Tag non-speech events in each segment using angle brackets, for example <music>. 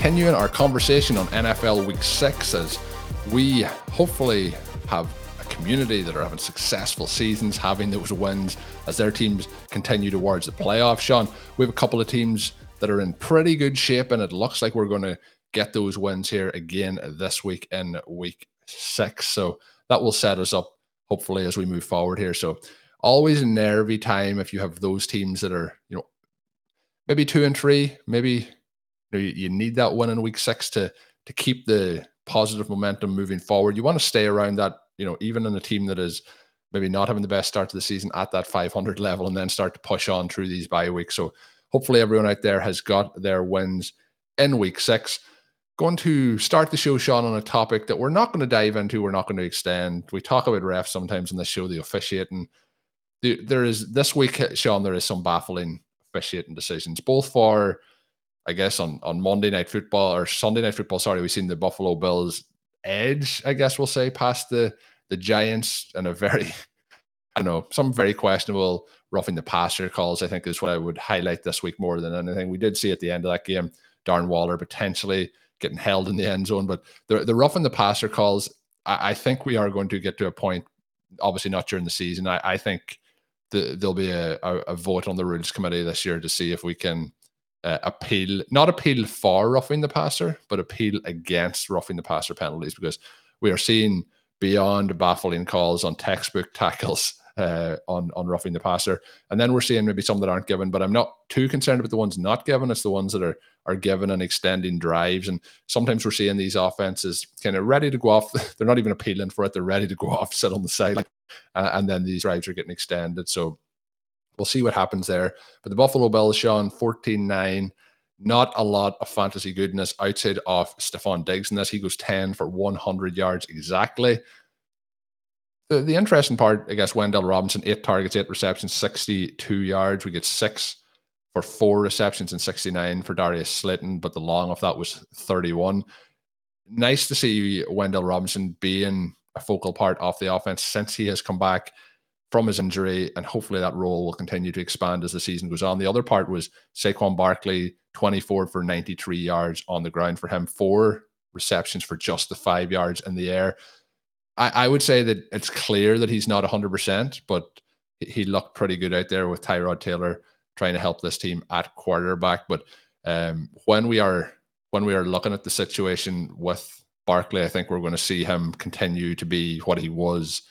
Continuing our conversation on NFL Week 6 as we hopefully have a community that are having successful seasons, having those wins as their teams continue towards the playoffs. Shawn, we have a couple of teams that are in pretty good shape, and it looks like we're going to get those wins here again this week in Week 6. So that will set us up hopefully as we move forward here. So always a nervy time if you have those teams that are, you know, maybe two and three, maybe you, know, you, you need that win in week six to to keep the positive momentum moving forward. You want to stay around that, you know, even in a team that is maybe not having the best start to the season at that 500 level and then start to push on through these bye weeks. So hopefully everyone out there has got their wins in week six. Going to start the show, Shawn, on a topic that we're not going to dive into. We're not going to extend. We talk about refs sometimes in this show, the officiating. There is this week, Shawn. There is some baffling officiating decisions, both for, I guess, on on Monday Night Football or Sunday Night Football. Sorry, we've seen the Buffalo Bills edge. I guess we'll say past the the Giants and a very, <laughs> I don't know, some very questionable roughing the passer calls. I think is what I would highlight this week more than anything. We did see at the end of that game, Darren Waller potentially getting held in the end zone, but the the roughing the passer calls. I, I think we are going to get to a point. Obviously, not during the season. I, I think the, there'll be a, a, a vote on the rules committee this year to see if we can uh, appeal, not appeal for roughing the passer, but appeal against roughing the passer penalties because we are seeing beyond baffling calls on textbook <laughs> tackles uh, on on roughing the passer, and then we're seeing maybe some that aren't given. But I'm not too concerned about the ones not given. It's the ones that are are given and extending drives, and sometimes we're seeing these offenses kind of ready to go off. <laughs> They're not even appealing for it; they're ready to go <laughs> off, sit on the side, uh, and then these drives are getting extended. So we'll see what happens there. But the Buffalo Bills, Shawn, 14 9. Not a lot of fantasy goodness outside of Stefon Diggs, in this. he goes 10 for 100 yards exactly. The, the interesting part, I guess, Wan'Dale Robinson, eight targets, eight receptions, 62 yards. We get six for four receptions and 69 for Darius Slayton, but the long of that was 31. Nice to see Wan'Dale Robinson being a focal part of the offense since he has come back from his injury, and hopefully that role will continue to expand as the season goes on. The other part was Saquon Barkley, 24 for 93 yards on the ground for him, four receptions for just the five yards in the air. I, I would say that it's clear that he's not 100%, but he looked pretty good out there with Tyrod Taylor trying to help this team at quarterback. But um, when we are when we are looking at the situation with Barkley, I think we're going to see him continue to be what he was.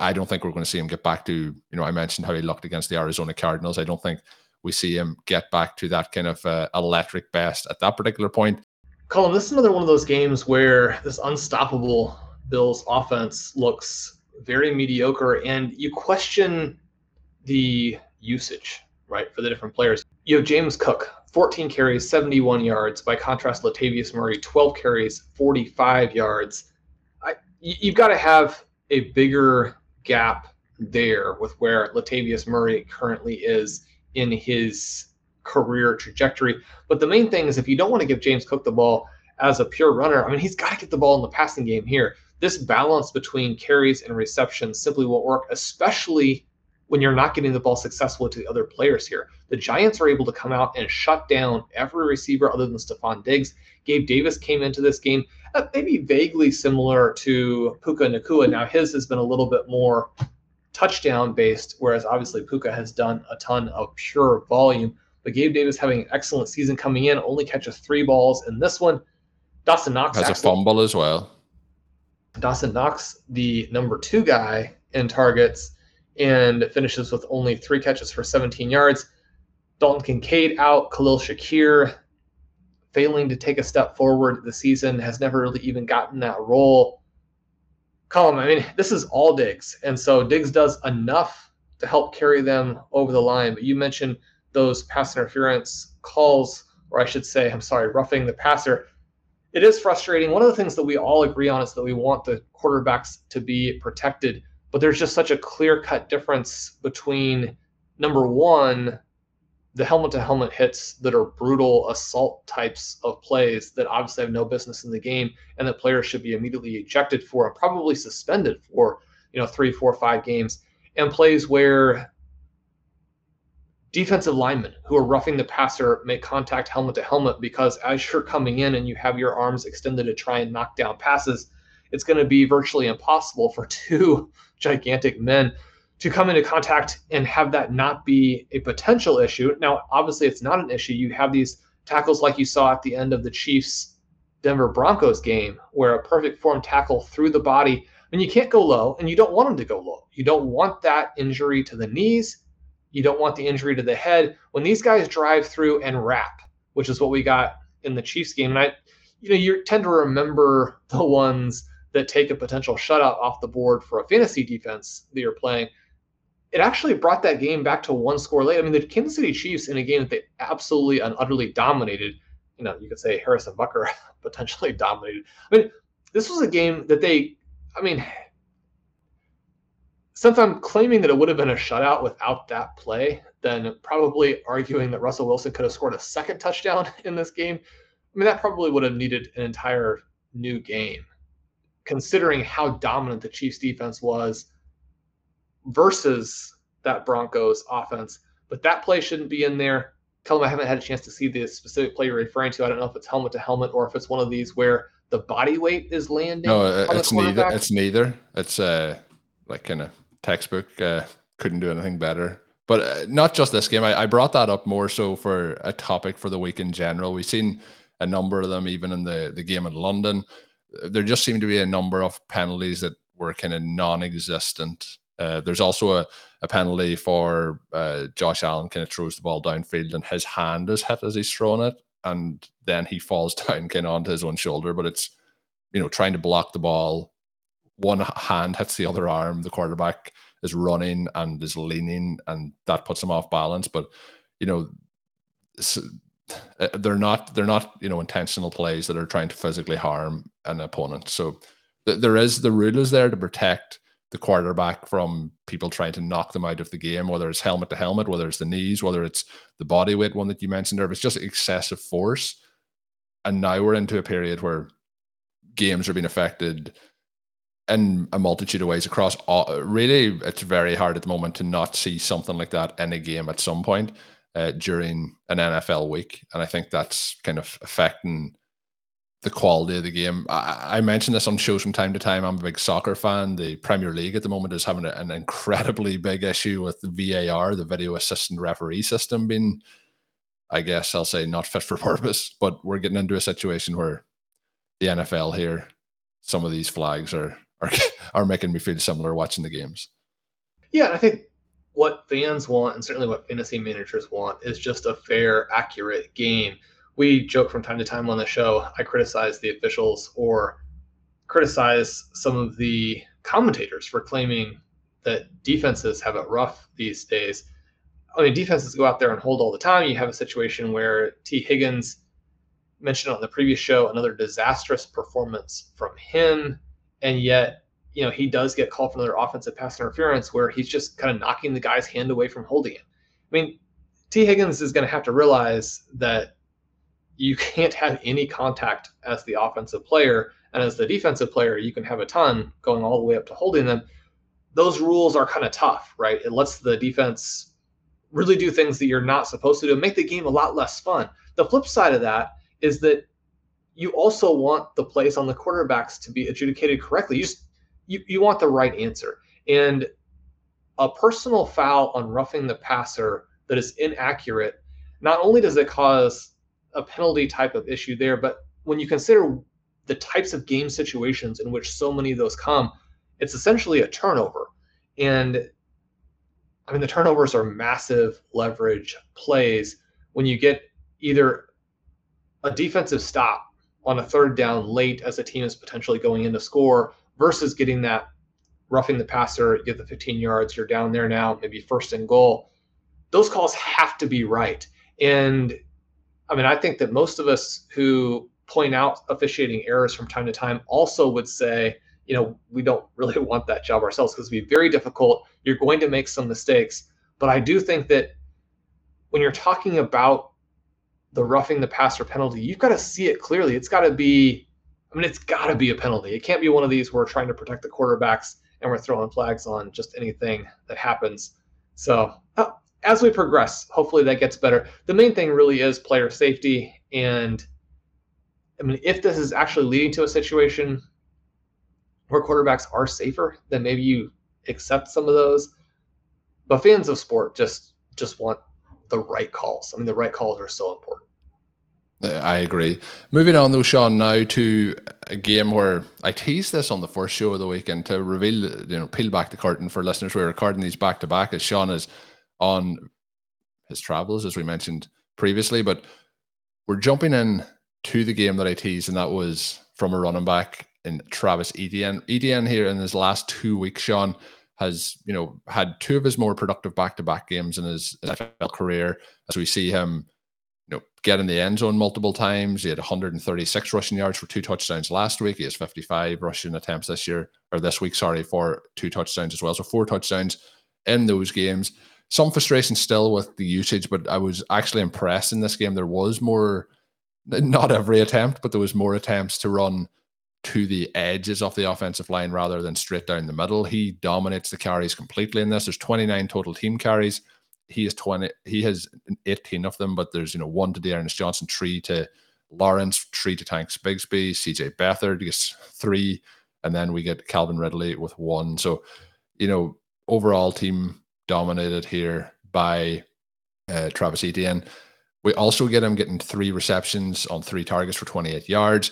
I don't think we're going to see him get back to, you know, I mentioned how he looked against the Arizona Cardinals. I don't think we see him get back to that kind of uh, electric best at that particular point. Colm, this is another one of those games where this unstoppable Bills offense looks very mediocre, and you question the usage, right, for the different players. You have James Cook, 14 carries, 71 yards. By contrast, Latavius Murray, 12 carries, 45 yards. I, you, you've got to have a bigger gap there with where Latavius Murray currently is in his career trajectory. But the main thing is if you don't want to give James Cook the ball, as a pure runner, I mean, he's got to get the ball in the passing game here. This balance between carries and receptions simply won't work, especially when you're not getting the ball successfully to the other players here. The Giants are able to come out and shut down every receiver other than Stefon Diggs. Gabe Davis came into this game uh, maybe vaguely similar to Puka Nacua. Now, his has been a little bit more touchdown based, whereas obviously Puka has done a ton of pure volume. But Gabe Davis having an excellent season coming in, only catches three balls in this one. Dawson Knox has a fumble as well. Dawson Knox, the number two guy in targets, and finishes with only three catches for 17 yards. Dalton Kincaid out, Khalil Shakir failing to take a step forward the season, has never really even gotten that role. Colm, I mean, this is all Diggs. And so Diggs does enough to help carry them over the line. But you mentioned those pass interference calls, or I should say, I'm sorry, roughing the passer. It is frustrating. One of the things that we all agree on is that we want the quarterbacks to be protected, but there's just such a clear cut difference between number one, the helmet to helmet hits that are brutal assault types of plays that obviously have no business in the game and that players should be immediately ejected for and probably suspended for you know three four five games. And plays where defensive linemen who are roughing the passer make contact helmet to helmet because as you're coming in and you have your arms extended to try and knock down passes it's going to be virtually impossible for <laughs> two gigantic men to come into contact and have that not be a potential issue. Now, obviously, it's not an issue. You have these tackles like you saw at the end of the Chiefs Denver Broncos game, where a perfect form tackle through the body, and you can't go low, and you don't want them to go low. You don't want that injury to the knees. You don't want the injury to the head. When these guys drive through and wrap, which is what we got in the Chiefs game, and I, you know, you tend to remember the ones that take a potential shutout off the board for a fantasy defense that you're playing it actually brought that game back to one score late. I mean, the Kansas City Chiefs in a game that they absolutely and utterly dominated. You know, you could say Harrison Butker <laughs> potentially dominated. I mean, this was a game that they. I mean, since I'm claiming that it would have been a shutout without that play, then probably arguing that Russell Wilson could have scored a second touchdown <laughs> in this game. I mean, that probably would have needed an entire new game, considering how dominant the Chiefs defense was versus that Broncos offense. But that play shouldn't be in there. Tell them I haven't had a chance to see the specific play you're referring to. I don't know if it's helmet to helmet or if it's one of these where the body weight is landing. No, it's neither. It's neither. It's uh, like kind of textbook. Uh, couldn't do anything better. But uh, not just this game. I, I brought that up more so for a topic for the week in general. We've seen a number of them even in the the game in London. There just seemed to be a number of penalties that were kind of non-existent uh, there's also a, a penalty for uh, Josh Allen kind of throws the ball downfield and his hand is hit as he's throwing it, and then he falls <laughs> down kind of onto his own shoulder. But it's you know trying to block the ball. One hand hits the other arm. The quarterback is running and is leaning, and that puts him off balance. But you know, uh, they're not they're not you know intentional plays that are trying to physically harm an opponent. So th- there is the rule is there to protect the quarterback from people trying to knock them out of the game, whether it's helmet to helmet, whether it's the knees, whether it's the body weight one that you mentioned there. It's just excessive force. And now we're into a period where games are being affected in a multitude of ways across all, really it's very hard at the moment to not see something like that in a game at some point uh, during an NFL week. And I think that's kind of affecting the quality of the game. I, I mentioned this on shows from time to time. I'm a big soccer fan. The Premier League at the moment is having an incredibly big issue with the VAR, the video assistant referee system, being, I guess I'll say, not fit for <laughs> purpose. But we're getting into a situation where the NFL here, some of these flags are are <laughs> are making me feel similar watching the games. Yeah, I think what fans want, and certainly what fantasy managers want, is just a fair, accurate game we joke from time to time on the show. I criticize the officials or criticize some of the commentators for claiming that defenses have it rough these days. I mean, defenses go out there and hold all the time. You have a situation where Tee Higgins mentioned on the previous show another disastrous performance from him, and yet you know he does get called for another offensive pass interference where he's just kind of knocking the guy's hand away from holding it. I mean, Tee Higgins is going to have to realize that you can't have any contact as the offensive player. And as the defensive player, you can have a ton going all the way up to holding them. Those rules are kind of tough, right? It lets the defense really do things that you're not supposed to do, make the game a lot less fun. The flip side of that is that you also want the plays on the quarterbacks to be adjudicated correctly. You just you, you want the right answer. And a personal foul on roughing the passer that is inaccurate, not only does it cause a penalty type of issue there, but when you consider the types of game situations in which so many of those come, it's essentially a turnover. And I mean, the turnovers are massive leverage plays when you get either a defensive stop on a third down late as a team is potentially going in to score versus getting that roughing the passer, get the 15 yards, you're down there now, maybe first and goal. Those calls have to be right. And I mean, I think that most of us who point out officiating errors from time to time also would say, you know, we don't <laughs> really want that job ourselves because it'd be very difficult. You're going to make some mistakes. But I do think that when you're talking about the roughing the passer penalty, you've got to see it clearly. It's got to be, I mean, it's got to be a penalty. It can't be one of these where we're trying to protect the quarterbacks and we're throwing flags on just anything that happens. So uh, as we progress, hopefully that gets better. The main thing really is player safety. And I mean, if this is actually leading to a situation where quarterbacks are safer, then maybe you accept some of those. But fans of sport just just want the right calls. I mean, the right calls are so important. I agree. Moving on though, Shawn, now to a game where I teased this on the first show of the weekend to reveal, you know, peel back the curtain for listeners. We're recording these back to back as Shawn is on his travels, as we mentioned previously. But we're jumping in to the game that I teased, and that was from a running back in Travis Etienne. Etienne here in his last two weeks, Shawn, has you know had two of his more productive back-to-back games in his NFL career as we see him you know get in the end zone multiple times he had 136 rushing yards for two touchdowns last week he has 55 rushing attempts this year or this week sorry for two touchdowns as well so four touchdowns in those games some frustration still with the usage but i was actually impressed in this game there was more not every attempt but there was more attempts to run to the edges of the offensive line rather than straight down the middle. He dominates the carries completely in this. There's 29 total team carries. He has 20. He has 18 of them, but there's you know one to D'Ernest Johnson, three to Lawrence, three to Tanks Bigsby, CJ Beathard gets three, and then we get Calvin Ridley with one. So, you know, overall team dominated here by uh, Travis Etienne. We also get him getting three receptions on three targets for 28 yards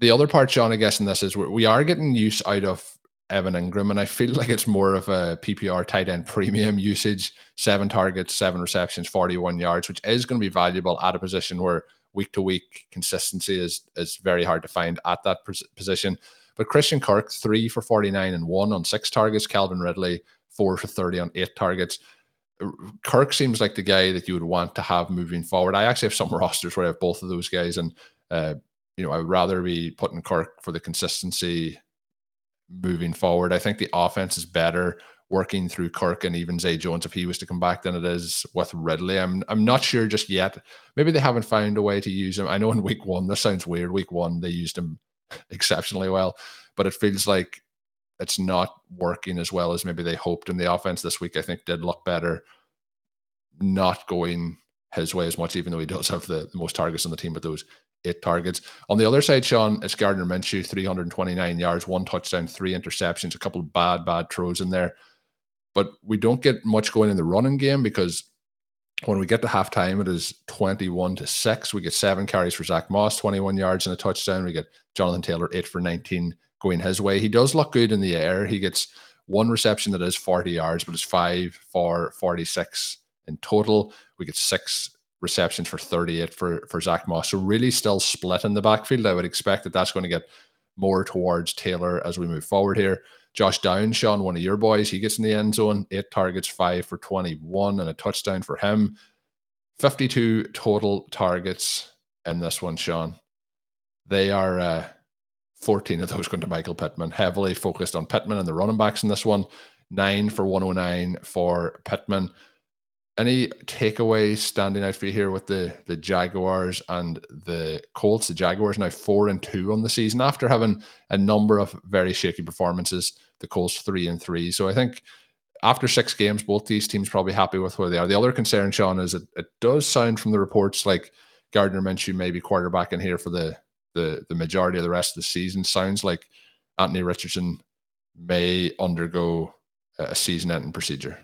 the other part, Shawn, I guess, in this is we are getting use out of Evan Engram, and I feel <laughs> like it's more of a PPR tight end premium usage. Seven targets, seven receptions, 41 yards, which is going to be valuable at a position where week to week consistency is is very hard to find at that position. But Christian Kirk, three for 49 and one on six targets. Calvin Ridley, four for 30 on eight targets. Kirk seems like the guy that you would want to have moving forward. I actually have some <laughs> rosters where I have both of those guys, and uh, you know, I would rather be putting Kirk for the consistency moving forward. I think the offense is better working through Kirk and even Zay Jones if he was to come back than it is with Ridley. I'm I'm not sure just yet. Maybe they haven't found a way to use him. I know in week one, this sounds weird. Week one, they used him <laughs> exceptionally well, but it feels like it's not working as well as maybe they hoped. And the offense this week, I think, did look better. Not going his way as much, even though he does have the, the most targets on the team, but those eight targets. On the other side, Sean, it's Gardner Minshew, 329 yards, one touchdown, three interceptions, a couple of bad, bad throws in there. But we don't get much going in the running game because when we get to halftime, it is 21 to 6. We get seven carries for Zack Moss, 21 yards and a touchdown. We get Jonathan Taylor, eight for 19 going his way. He does look good in the air. He gets one reception that is 40 yards, but it's five for 46 in total. We get six receptions for 38 for, for Zack Moss. So really still split in the backfield. I would expect that that's going to get more towards Taylor as we move forward here. Josh Down, Shawn, one of your boys, he gets in the end zone, eight targets, five for 21, and a touchdown for him. 52 total targets in this one, Shawn. They are uh, 14 of those going to Michael Pittman, heavily focused on Pittman and the running backs in this one. Nine for 109 for Pittman any takeaways standing out for you here with the the Jaguars and the Colts? The Jaguars now four and two on the season after having a number of very shaky performances. The Colts three and three. So I think after six games, both these teams probably happy with where they are. The other concern, Shawn, is it, it does sound from the reports like Gardner Minshew maybe quarterback in here for the the the majority of the rest of the season. Sounds like Anthony Richardson may undergo a season-ending procedure.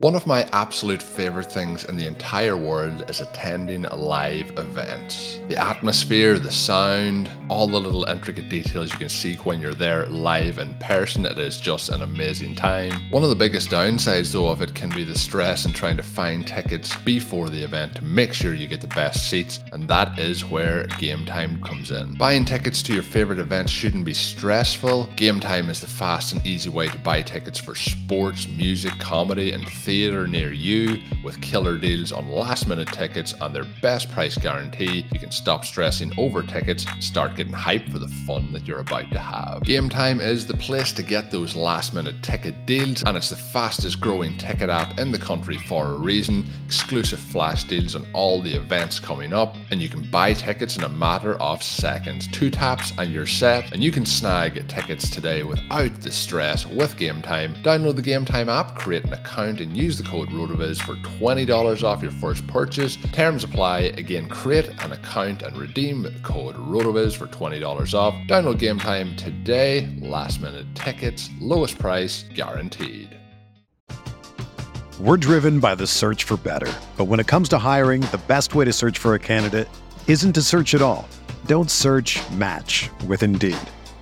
One of my absolute favorite things in the entire world is attending live events. The atmosphere, the sound, all the little intricate details you can see when you're there live in person, it is just an amazing time. One of the biggest downsides though of it can be the stress in trying to find tickets before the event to make sure you get the best seats, and that is where game time comes in. Buying tickets to your favorite events shouldn't be stressful. Game time is the fast and easy way to buy tickets for sports, music, comedy, and theatre near you with killer deals on last minute tickets and their best price guarantee. You can stop stressing over tickets start getting hyped for the fun that you're about to have. Game Time is the place to get those last minute ticket deals, and it's the fastest growing ticket app in the country for a reason. Exclusive flash deals on all the events coming up, and you can buy tickets in a matter of seconds. Two taps and you're set, and you can snag tickets today without the stress with Game Time. Download the Game Time app, create an account, and use the code RotoViz for $20 off your first purchase. Terms apply. Again, create an account and redeem code RotoViz for $20 off. Download Game Time today. Last minute tickets, lowest price guaranteed. We're driven by the search for better. But when it comes to hiring, the best way to search for a candidate isn't to search at all. Don't search match with Indeed.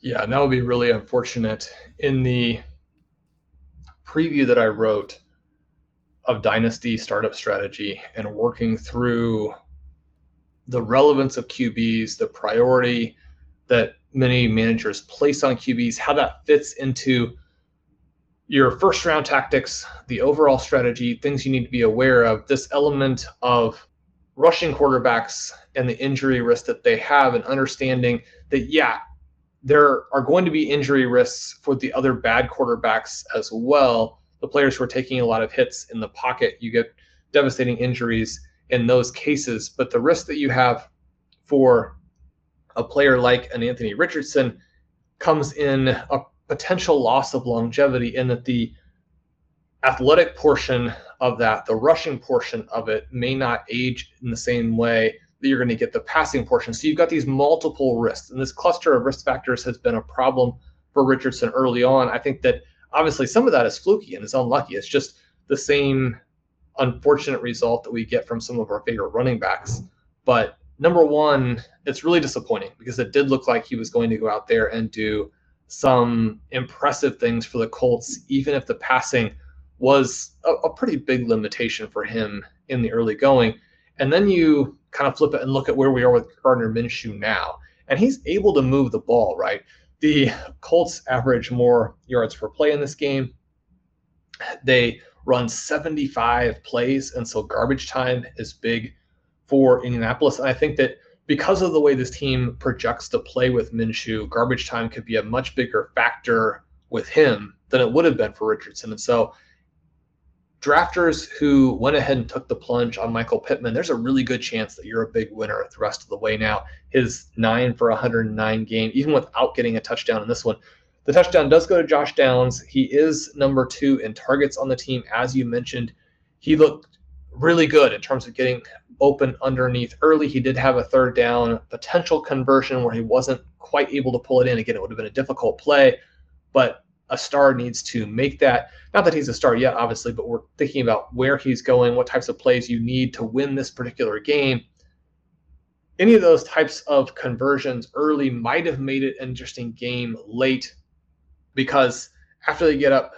Yeah, and that would be really unfortunate. In the preview that I wrote of Dynasty Startup Strategy and working through the relevance of QBs, the priority that many managers place on QBs, how that fits into your first round tactics, the overall strategy, things you need to be aware of, this element of rushing quarterbacks and the injury risk that they have, and understanding that, yeah, there are going to be injury risks for the other bad quarterbacks as well. The players who are taking a lot of hits in the pocket, you get devastating injuries in those cases. But the risk that you have for a player like an Anthony Richardson comes in a potential loss of longevity in that the athletic portion of that, the rushing portion of it, may not age in the same way that you're going to get the passing portion. So you've got these multiple risks, and this cluster of risk factors has been a problem for Richardson early on. I think that obviously some of that is fluky and is unlucky. It's just the same unfortunate result that we get from some of our favorite running backs. But number one, it's really disappointing because it did look like he was going to go out there and do some impressive things for the Colts, even if the passing was a, a pretty big limitation for him in the early going. And then you kind of flip it and look at where we are with Gardner Minshew now. And he's able to move the ball, right? The Colts average more yards per play in this game. They run 75 plays, and so garbage time is big for Indianapolis. And I think that because of the way this team projects to play with Minshew, garbage time could be a much bigger factor with him than it would have been for Richardson. And so drafters who went ahead and took the plunge on Michael Pittman, there's a really good chance that you're a big winner the rest of the way now. His nine for 109 game, even without getting a touchdown in this one. The touchdown does go to Josh Downs. He is number two in targets on the team. As you mentioned, he looked really good in terms of getting open underneath early. He did have a third down potential conversion where he wasn't quite able to pull it in. Again, it would have been a difficult play, but a star needs to make that. Not that he's a star yet, obviously, but we're thinking about where he's going, what types of plays you need to win this particular game. Any of those types of conversions early might have made it an interesting game late because after they get up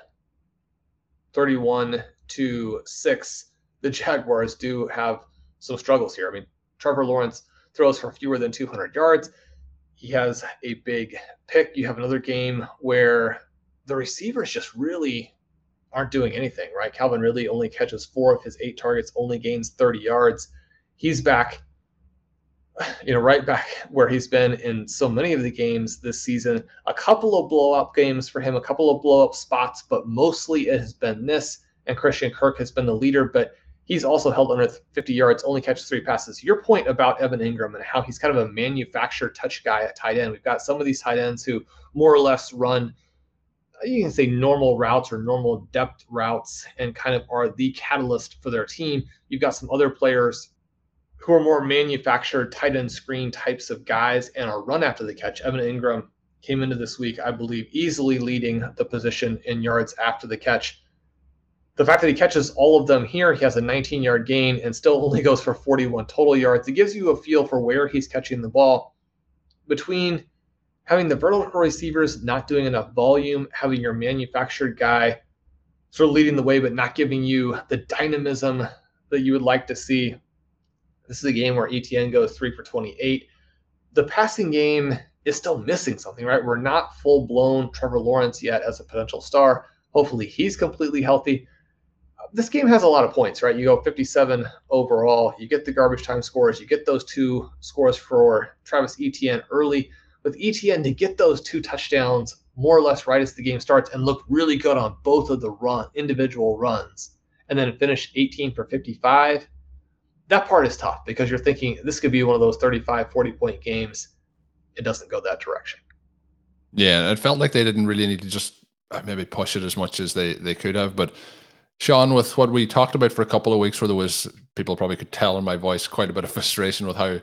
31 to 6, the Jaguars do have some struggles here. I mean, Trevor Lawrence throws for fewer than 200 yards. He has a big pick. You have another game where the receivers just really aren't doing anything, right? Calvin Ridley only catches four of his eight targets, only gains 30 yards. He's back, you know, right back <laughs> where he's been in so many of the games this season. A couple of blow up games for him, a couple of blow up spots, but mostly it has been this. And Christian Kirk has been the leader, but He's also held under 50 yards, only catches three passes. Your point about Evan Engram and how he's kind of a manufactured touch guy at tight end. We've got some of these tight ends who more or less run, you can say normal routes or normal depth routes and kind of are the catalyst for their team. You've got some other players who are more manufactured tight end screen types of guys and are run after the catch. Evan Engram came into this week, I believe, easily leading the position in yards after the catch the fact that he catches all of them here, he has a 19 yard gain and still <laughs> only goes for 41 total yards. It gives you a feel for where he's catching the ball. Between having the vertical receivers not doing enough volume, having your manufactured guy sort of leading the way, but not giving you the dynamism that you would like to see. This is a game where Etienne goes three for 28. The passing game is still missing something, right? We're not full blown Trevor Lawrence yet as a potential star. Hopefully, he's completely healthy this game has a lot of points, right? You go 57 overall. You get the garbage time scores. You get those two scores for Travis Etienne early. With Etienne to get those two touchdowns more or less right as the game starts and look really good on both of the run individual runs, and then finish 18 for 55. That part is tough because you're thinking this could be one of those 35, 40 point games. It doesn't go that direction. Yeah, it felt like they didn't really need to just uh, maybe push it as much as they they could have, but sean with what we talked about for a couple of weeks, where there was people probably could tell in my voice quite a bit of <laughs> frustration with how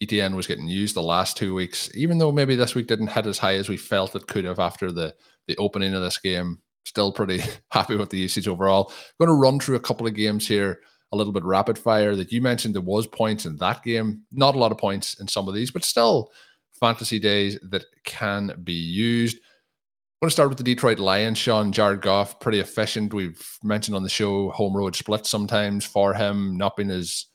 Etienne was getting used the last two weeks, even though maybe this week didn't hit as high as we felt it could have after the the opening of this game. Still pretty <laughs> happy with the usage overall. I'm going to run through a couple of games here, a little bit rapid fire. That you mentioned there was points in that game, not a lot of points in some of these, but still fantasy days that can be used. I want to start with the Detroit Lions. Shawn Jared Goff, pretty efficient. We've mentioned on the show home road split sometimes for him, not being as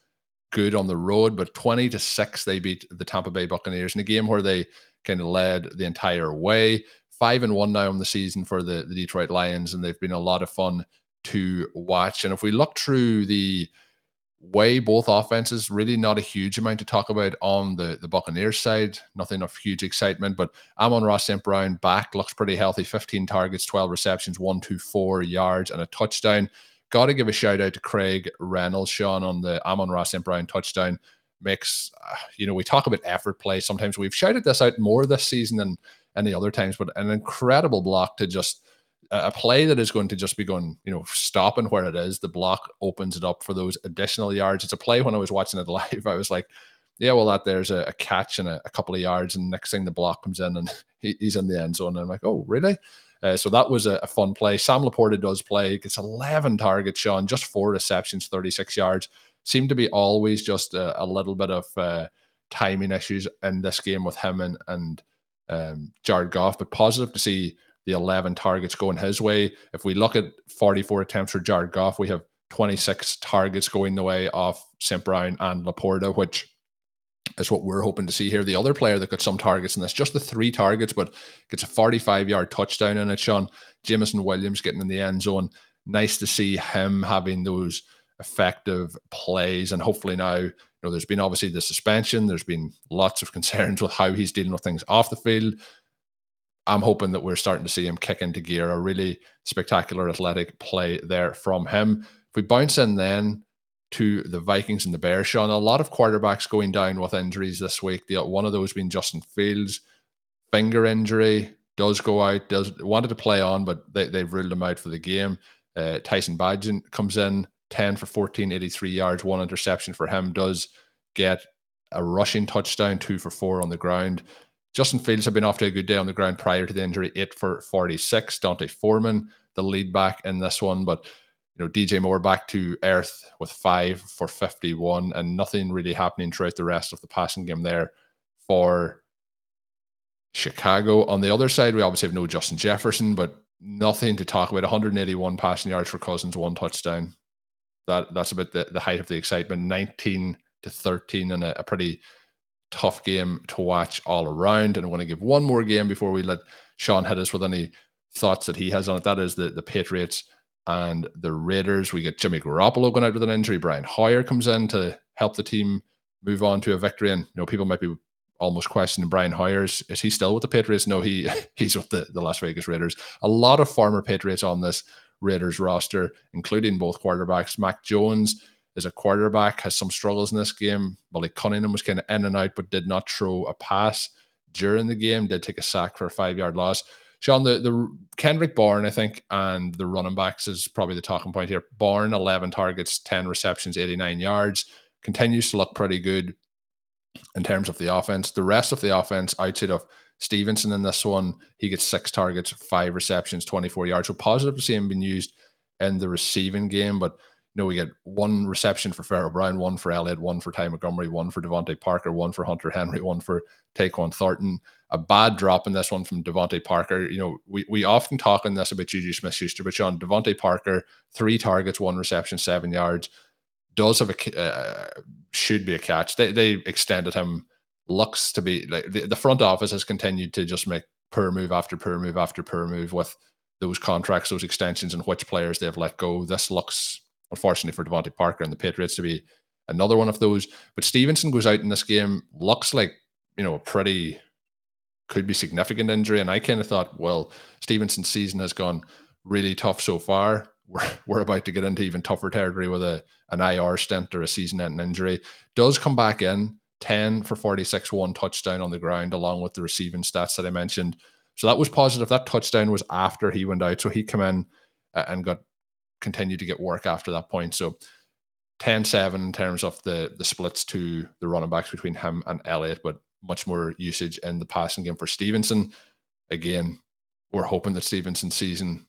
good on the road, but 20 to 6, they beat the Tampa Bay Buccaneers in a game where they kind of led the entire way. Five and one now on the season for the, the Detroit Lions, and they've been a lot of fun to watch. And if we look through the way both offenses really not a huge amount to talk about on the the Buccaneers side. Nothing of huge excitement, but Amon-Ra St. Brown back looks pretty healthy. 15 targets, 12 receptions, one to four yards, and a touchdown. Got to give a shout out to Craig Reynolds, Sean, on the Amon-Ra St. Brown touchdown. Makes uh, you know we talk about effort play. Sometimes we've shouted this out more this season than any other times, but an incredible block to just a play that is going to just be going, you know, stopping where it is. The block opens it up for those additional yards. It's a play when I was watching it <laughs> live. I was like, yeah, well, that there's a, a catch and a, a, couple of yards, and next thing the block comes in and <laughs> he, he's in the end zone. And I'm like, oh, really? Uh, so that was a, a, fun play. Sam LaPorta does play. Gets 11 targets, Shawn, just four receptions, 36 yards. Seemed to be always just a, a little bit of uh, timing issues in this game with him and and um, Jared Goff, but positive to see the 11 targets going his way. If we look at 44 attempts for Jared Goff, we have 26 targets going the way of St. Brown and LaPorta, which is what we're hoping to see here. The other player that got some targets in this, just the three targets, but gets a 45 yard touchdown in it, Shawn. Jameson Williams getting in the end zone. nice to see him having those effective plays. And hopefully now, you know, there's been obviously the suspension, there's been lots of <laughs> concerns with how he's dealing with things off the field. I'm hoping that we're starting to see him kick into gear, a really spectacular athletic play there from him. If we bounce in then to the Vikings and the Bears, Shawn, a lot of quarterbacks going down with injuries this week. One of those being Justin Fields, finger injury, does go out, does wanted to play on, but they, they've ruled him out for the game. Uh, Tyson Bagent comes in 10 for 14, 83 yards, one interception for him, does get a rushing touchdown, two for four on the ground. Justin Fields had been off to a good day on the ground prior to the injury, eight for 46. D'Onta Foreman, the lead back in this one, but you know, DJ Moore back to earth with five for 51, and nothing really happening throughout the rest of the passing game there for Chicago. On the other side, we obviously have no Justin Jefferson, but nothing to talk about. 181 passing yards for Cousins, one touchdown. That that's about the, the height of the excitement. 19 to 13 and a, a pretty tough game to watch all around. And I want to give one more game before we let Shawn hit us with any thoughts that he has on it. That is the, the Patriots and the Raiders. We get Jimmy Garoppolo going out with an injury. Brian Hoyer comes in to help the team move on to a victory. And you know, people might be almost questioning Brian Hoyer's Is, he still with the Patriots? No, he <laughs> he's with the, the Las Vegas Raiders. A lot of former Patriots on this Raiders roster, including both quarterbacks. Mac Jones is a quarterback, has some struggles in this game. Malik Cunningham was kind of in and out, but did not throw a pass during the game, did take a sack for a five yard loss. Shawn, the, the Kendrick Bourne, I think, and the running backs is probably the talking point here. Bourne, 11 targets, 10 receptions, 89 yards, continues to look pretty good in terms of the offense. The rest of the offense, outside of Stevenson in this one, he gets six targets, five receptions, 24 yards. So positive to see him being used in the receiving game, but know, we get one reception for Pharaoh Brown, one for Elliott, one for Ty Montgomery, one for DeVante Parker, one for Hunter Henry, one for Tyquan Thornton. A bad drop in this one from DeVante Parker. You know, we, we often talk in this about Juju Smith Schuster, but Shawn, DeVante Parker, three targets, one reception, seven yards, does have a, uh, should be a catch. They, they extended him, looks to be like the, the front office has continued to just make per move after per move after per move with those contracts, those extensions, and which players they've let go. This looks unfortunately for DeVante Parker and the Patriots to be another one of those. But Stevenson goes out in this game, looks like, you know, a pretty could be significant injury. And I kind of thought, well, Stevenson's season has gone really tough so far. <laughs> We're, we're about to get into even tougher territory with a an IR stint or a season ending injury. Does come back in 10 for 46, one touchdown on the ground, along with the receiving stats that I mentioned. So that was positive. That touchdown was after he went out. So he came in uh, and got continue to get work after that point. So 10-7 in terms of the the splits to the running backs between him and Elliott, but much more usage in the passing game for Stevenson. Again, we're hoping that Stevenson's season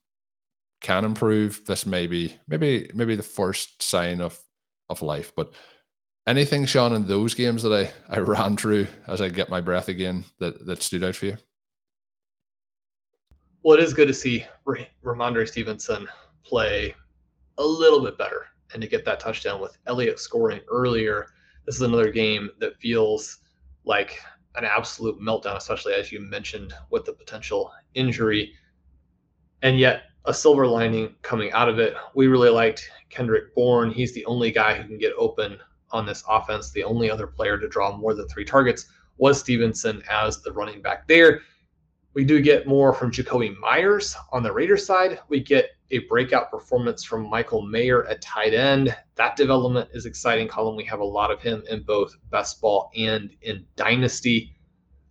can improve. This may be maybe maybe the first sign of of life. But anything, Shawn, in those games that I, I <laughs> ran through as I get my breath again that, that stood out for you? Well, it is good to see Rhamondre Stevenson play a little bit better and to get that touchdown with Elliott scoring earlier. This is another game that feels like an absolute meltdown, especially as you mentioned with the potential injury. And yet, a silver lining coming out of it. We really liked Kendrick Bourne. He's the only guy who can get open on this offense. The only other player to draw more than three targets was Stevenson as the running back there. We do get more from Jakobi Meyers on the Raiders side. We get a breakout performance from Michael Mayer at tight end. That development is exciting, Colm. We have a lot of him in both best ball and in dynasty.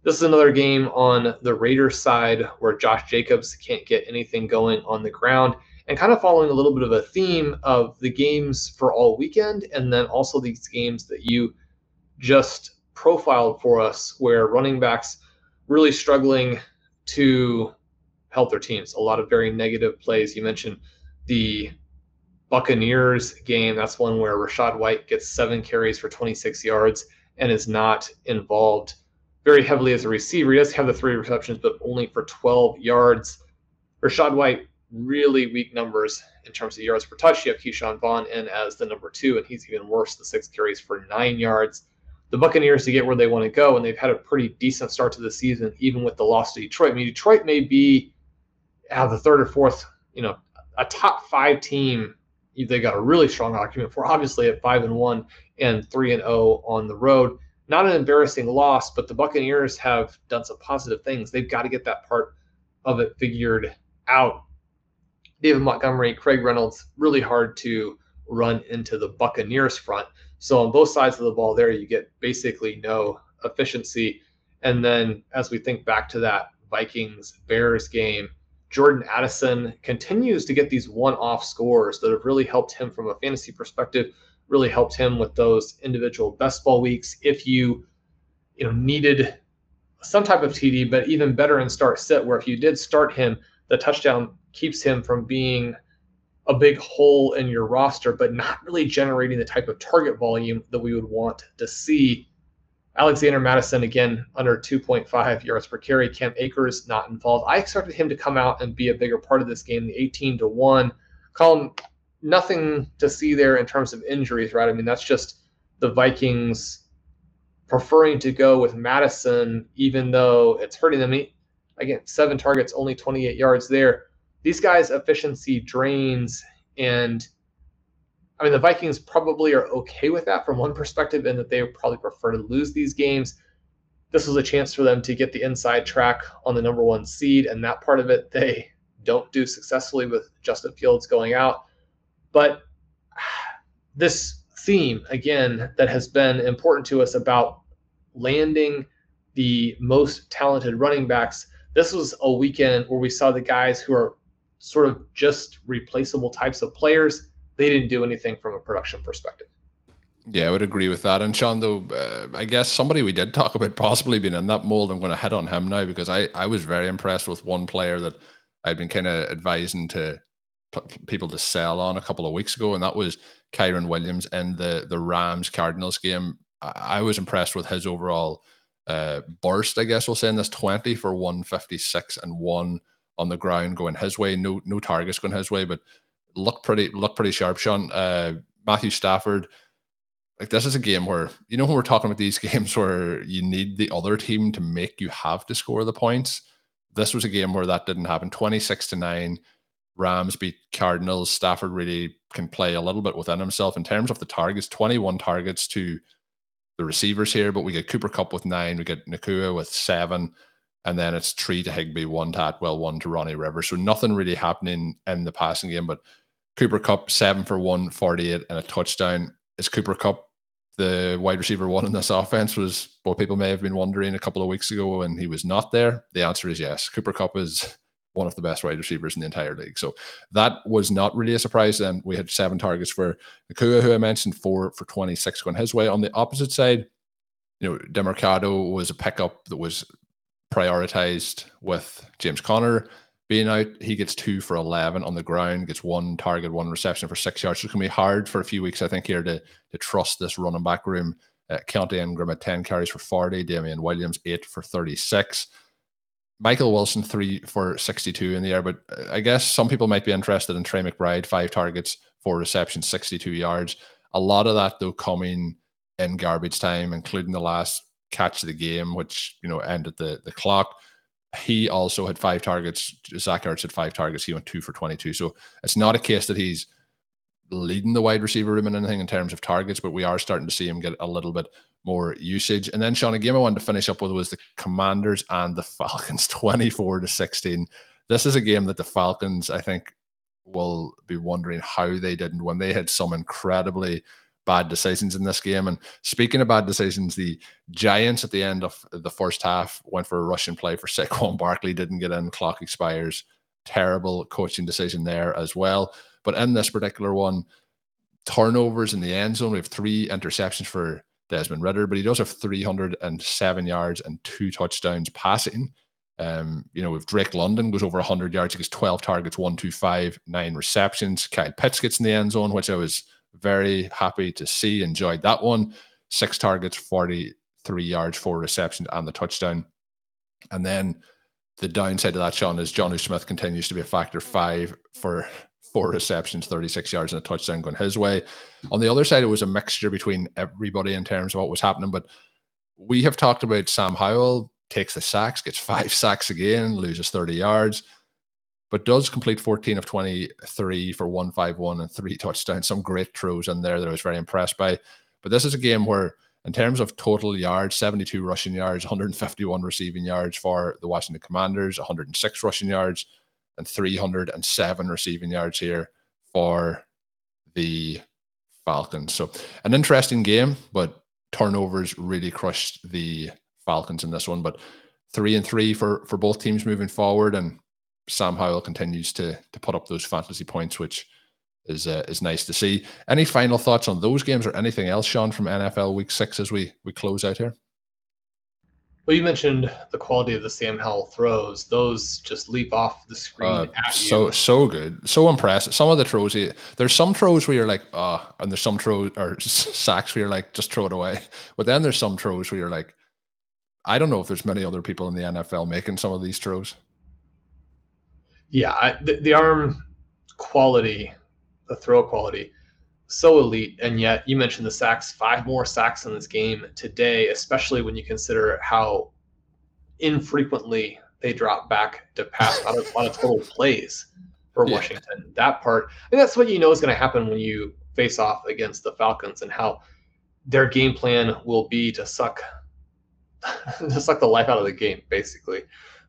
This is another game on the Raiders side where Josh Jacobs can't get anything going on the ground and kind of following a little bit of a theme of the games for all weekend and then also these games that you just profiled for us where running backs really struggling to help their teams. A lot of very negative plays. You mentioned the Buccaneers game. That's one where Rachaad White gets seven carries for 26 yards and is not involved very heavily as a receiver. He does have the three receptions, but only for 12 yards. Rachaad White, really weak numbers in terms of yards per touch. You have Ke'Shawn Vaughn in as the number two, and he's even worse, the six carries for nine yards. The Buccaneers to get where they want to go, and they've had a pretty decent start to the season, even with the loss to Detroit. I mean, Detroit may be have the third or fourth, you know, a top five team they got a really strong argument for obviously at five and one and three and zero oh on the road. Not an embarrassing loss but the buccaneers have done some positive things. They've got to get that part of it figured out. David montgomery craig reynolds really hard to run into the buccaneers front. So on both sides of the ball there you get basically no efficiency. And then as we think back to that vikings bears game Jordan Addison continues to get these one off scores that have really helped him from a fantasy perspective, really helped him with those individual best ball weeks. If you, you know, needed some type of TD, but even better in start sit, where if you did start him, the touchdown keeps him from being a big hole in your roster, but not really generating the type of target volume that we would want to see Alexander Mattison again under 2.5 yards per carry. Cam Akers not involved. I expected him to come out and be a bigger part of this game. The 18 to one. Colm, nothing to see there in terms of injuries, right? I mean, that's just the Vikings preferring to go with Mattison, even though it's hurting them. Again, seven targets, only 28 yards there. These guys' efficiency drains, and I mean, the Vikings probably are okay with that from one perspective, in that they probably prefer to lose these games. This was a chance for them to get the inside track on the number one seed, and that part of it they don't do successfully with Justin Fields going out. But <sighs> this theme, again, that has been important to us about landing the most talented running backs. This was a weekend where we saw the guys who are sort of just replaceable types of players they didn't do anything from a production perspective. Yeah, I would agree with that. And Shawn, though, uh, I guess somebody we did talk about possibly being in that mold. I'm going to hit on him now because I, I was very impressed with one player that I'd been kind of advising to people to sell on a couple of weeks ago, and that was Kyren Williams in the the Rams Cardinals game. I, I was impressed with his overall uh, burst, I guess we'll say in this 20 for 156 and one on the ground going his way. No no targets going his way, but look pretty look pretty sharp, Shawn. Uh, Matthew Stafford, like this is a game where you know when we're talking about these <laughs> games where you need the other team to make you have to score the points. This was a game where that didn't happen. Twenty six to nine, Rams beat Cardinals. Stafford really can play a little bit within himself in terms of the targets. Twenty one targets to the receivers here, but we get Cooper Kupp with nine, we get Nacua with seven, and then it's three to Higbee, one to Atwell, one to Ronnie Rivers. So nothing really happening in the passing game, but Cooper Kupp, seven for one, 48 and a touchdown. Is Cooper Kupp the wide receiver one in this offense? Was what people may have been wondering a couple of weeks ago when he was not there. The answer is yes. Cooper Kupp is one of the best wide receivers in the entire league. So that was not really a surprise. And we had seven targets for Nacua, who I mentioned, four for 26 going his way. On the opposite side, you know, Demercado was a pickup that was prioritized with James Conner being out, he gets two for 11 on the ground, gets one target, one reception for six yards. So it's going to be hard for a few weeks, I think, here to, to trust this running back room. Uh, Keaontay Ingram at 10 carries for 40, Damien Williams, eight for 36. Michael Wilson, three for 62 in the air. But uh, I guess some people might be interested in Trey McBride, five targets, four receptions, 62 yards. A lot of that, though, coming in garbage time, including the last catch of the game, which, you know, ended the, the clock he also had five targets. Zach Ertz had five targets. He went two for 22. So it's not a case that he's leading the wide receiver room in anything in terms of targets, but we are starting to see him get a little bit more usage. And then, Shawn, a game I wanted to finish up with was the Commanders and the Falcons <laughs> 24 to 16. This is a game that the Falcons, I think, will be wondering how they didn't when they had some incredibly bad decisions in this game. And speaking of bad decisions, the Giants at the end of the first half went for a Russian play for Saquon <laughs> Barkley, didn't get in, clock expires. Terrible coaching decision there as well. But in this particular one, turnovers in the end zone. We have three interceptions for Desmond Ridder, but he does have 307 yards and two touchdowns passing. Um, you know, with Drake London goes over 100 yards, he gets 12 targets, one, two, five, nine receptions. Kyle Pitts gets in the end zone, which I was very happy to see. Enjoyed that one. Six targets, 43 yards, four receptions, and the touchdown. And then the downside of that, Shawn, is Jonnu Smith continues to be a factor five for four receptions, 36 yards, and a touchdown going his way. On the other side, it was a mixture between everybody in terms of what was happening. But we have talked about Sam Howell takes the sacks, gets five <laughs> sacks again, loses 30 yards. But does complete 14 of 23 for 151 and three <laughs> touchdowns. Some great throws in there that I was very impressed by. But this is a game where, in terms of total yards, 72 rushing yards, 151 receiving yards for the Washington Commanders, 106 rushing yards, and 307 receiving yards here for the Falcons. So, an interesting game, but turnovers really crushed the Falcons in this one. But three and three for for both teams moving forward, and Sam Howell continues to to put up those fantasy points, which is uh, is nice to see. Any final thoughts on those games or anything else, Shawn, from NFL Week Six as we we close out here? Well, you mentioned the quality of the Sam Howell throws; those just leap off the screen uh, So so good, so impressive. Some of the throws, there's some throws where you're like, ah, oh, and there's some throws or <laughs> sacks where you're like, just throw it away. <laughs> But then there's some throws where you're like, I don't know if there's many other people in the NFL making some of these throws. Yeah, I, the, the arm quality, the throw quality, so elite. And yet, you mentioned the sacks, five more sacks in this game today, especially when you consider how infrequently they drop back to pass on a, <laughs> on a total plays for yeah. Washington. That part, and that's what you know is going to happen when you face off against the Falcons and how their game plan will be to suck <laughs> just suck the life out of the game, basically.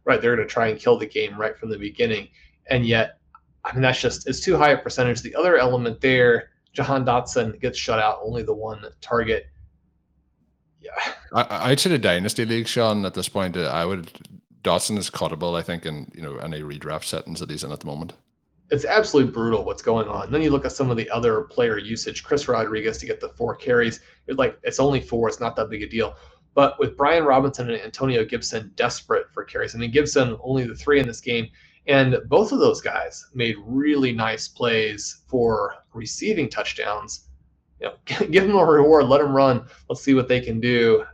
Right, they're going to try and kill the game right from the beginning, and yet, I mean, that's just it's too high a percentage. The other element there, Jahan Dotson gets shut out, only the one target. Yeah, I, I'd say the dynasty league, Shawn. At this point, uh, I would Dotson is cuttable. I think in you know any redraft settings that he's in at the moment it's absolutely brutal what's going on. And then you look at some of the other player usage. Chris Rodriguez to get the four carries. It's like it's only four. It's not that big a deal. But with Brian Robinson and Antonio Gibson desperate for carries, I mean, Gibson only the three in this game. And both of those guys made really nice plays for receiving touchdowns. You know, <laughs> give them a reward, let them run. Let's see what they can do.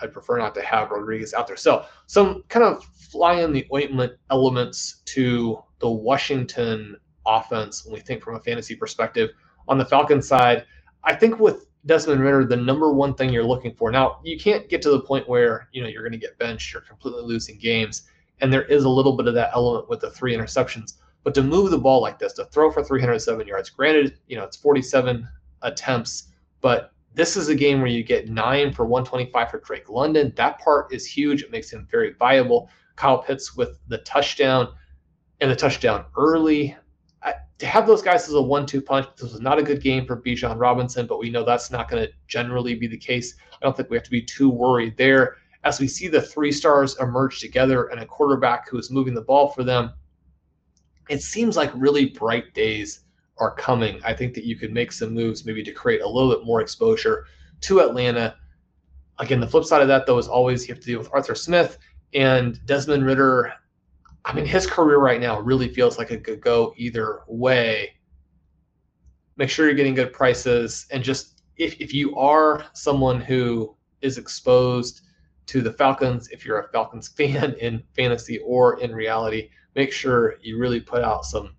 I'd prefer not to have Rodriguez out there. So some kind of fly in the ointment elements to the Washington offense when we think from a fantasy perspective. On the Falcons side, I think with Desmond Ridder, the number one thing you're looking for. Now, you can't get to the point where you know you're going to get benched, you're completely losing games, and there is a little bit of that element with the three interceptions. But to move the ball like this, to throw for 307 yards, granted, you know it's 47 attempts, but this is a game where you get nine for 125 for Drake London. That part is huge. It makes him very viable. Kyle Pitts with the touchdown and the touchdown early to have those guys as a one-two punch, this was not a good game for Bijan Robinson, but we know that's not going to generally be the case. I don't think we have to be too worried there. As we see the three stars emerge together and a quarterback who is moving the ball for them, it seems like really bright days are coming. I think that you could make some moves maybe to create a little bit more exposure to Atlanta. Again, the flip side of that, though, is always you have to deal with Arthur Smith and Desmond Ridder I mean, his career right now really feels like it could go either way. Make sure you're getting good prices, and just if, if you are someone who is exposed to the Falcons, if you're a Falcons <laughs> fan in fantasy or in reality, make sure you really put out some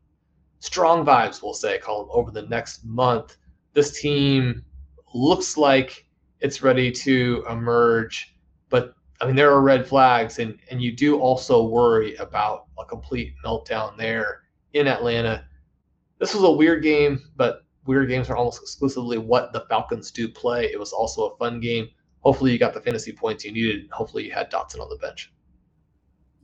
strong vibes, we'll say, call them over the next month. This team looks like it's ready to emerge, but I mean, there are red flags, and and you do also worry about a complete meltdown there in Atlanta. This was a weird game, but weird games are almost exclusively what the Falcons do play. It was also a fun game. Hopefully, you got the fantasy points you needed. Hopefully, you had Dotson on the bench.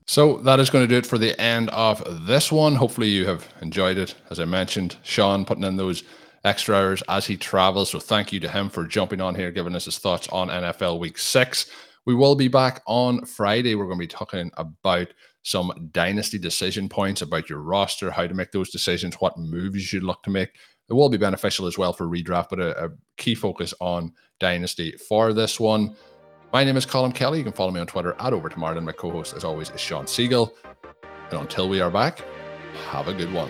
So that is going to do it for the end of this one. Hopefully, you have enjoyed it. As I mentioned, Shawn putting in those extra hours as he travels. So thank you to him for jumping on here, giving us his thoughts on NFL Week Six. We will be back on Friday. We're going to be talking about some dynasty decision points about your roster, how to make those decisions, what moves you should look to make. It will be beneficial as well for redraft, but a, a key focus on dynasty for this one. My name is Colm Kelly. You can follow me on Twitter at Over to Martin. My co host, as always, is Shawn Siegele. And until we are back, have a good one.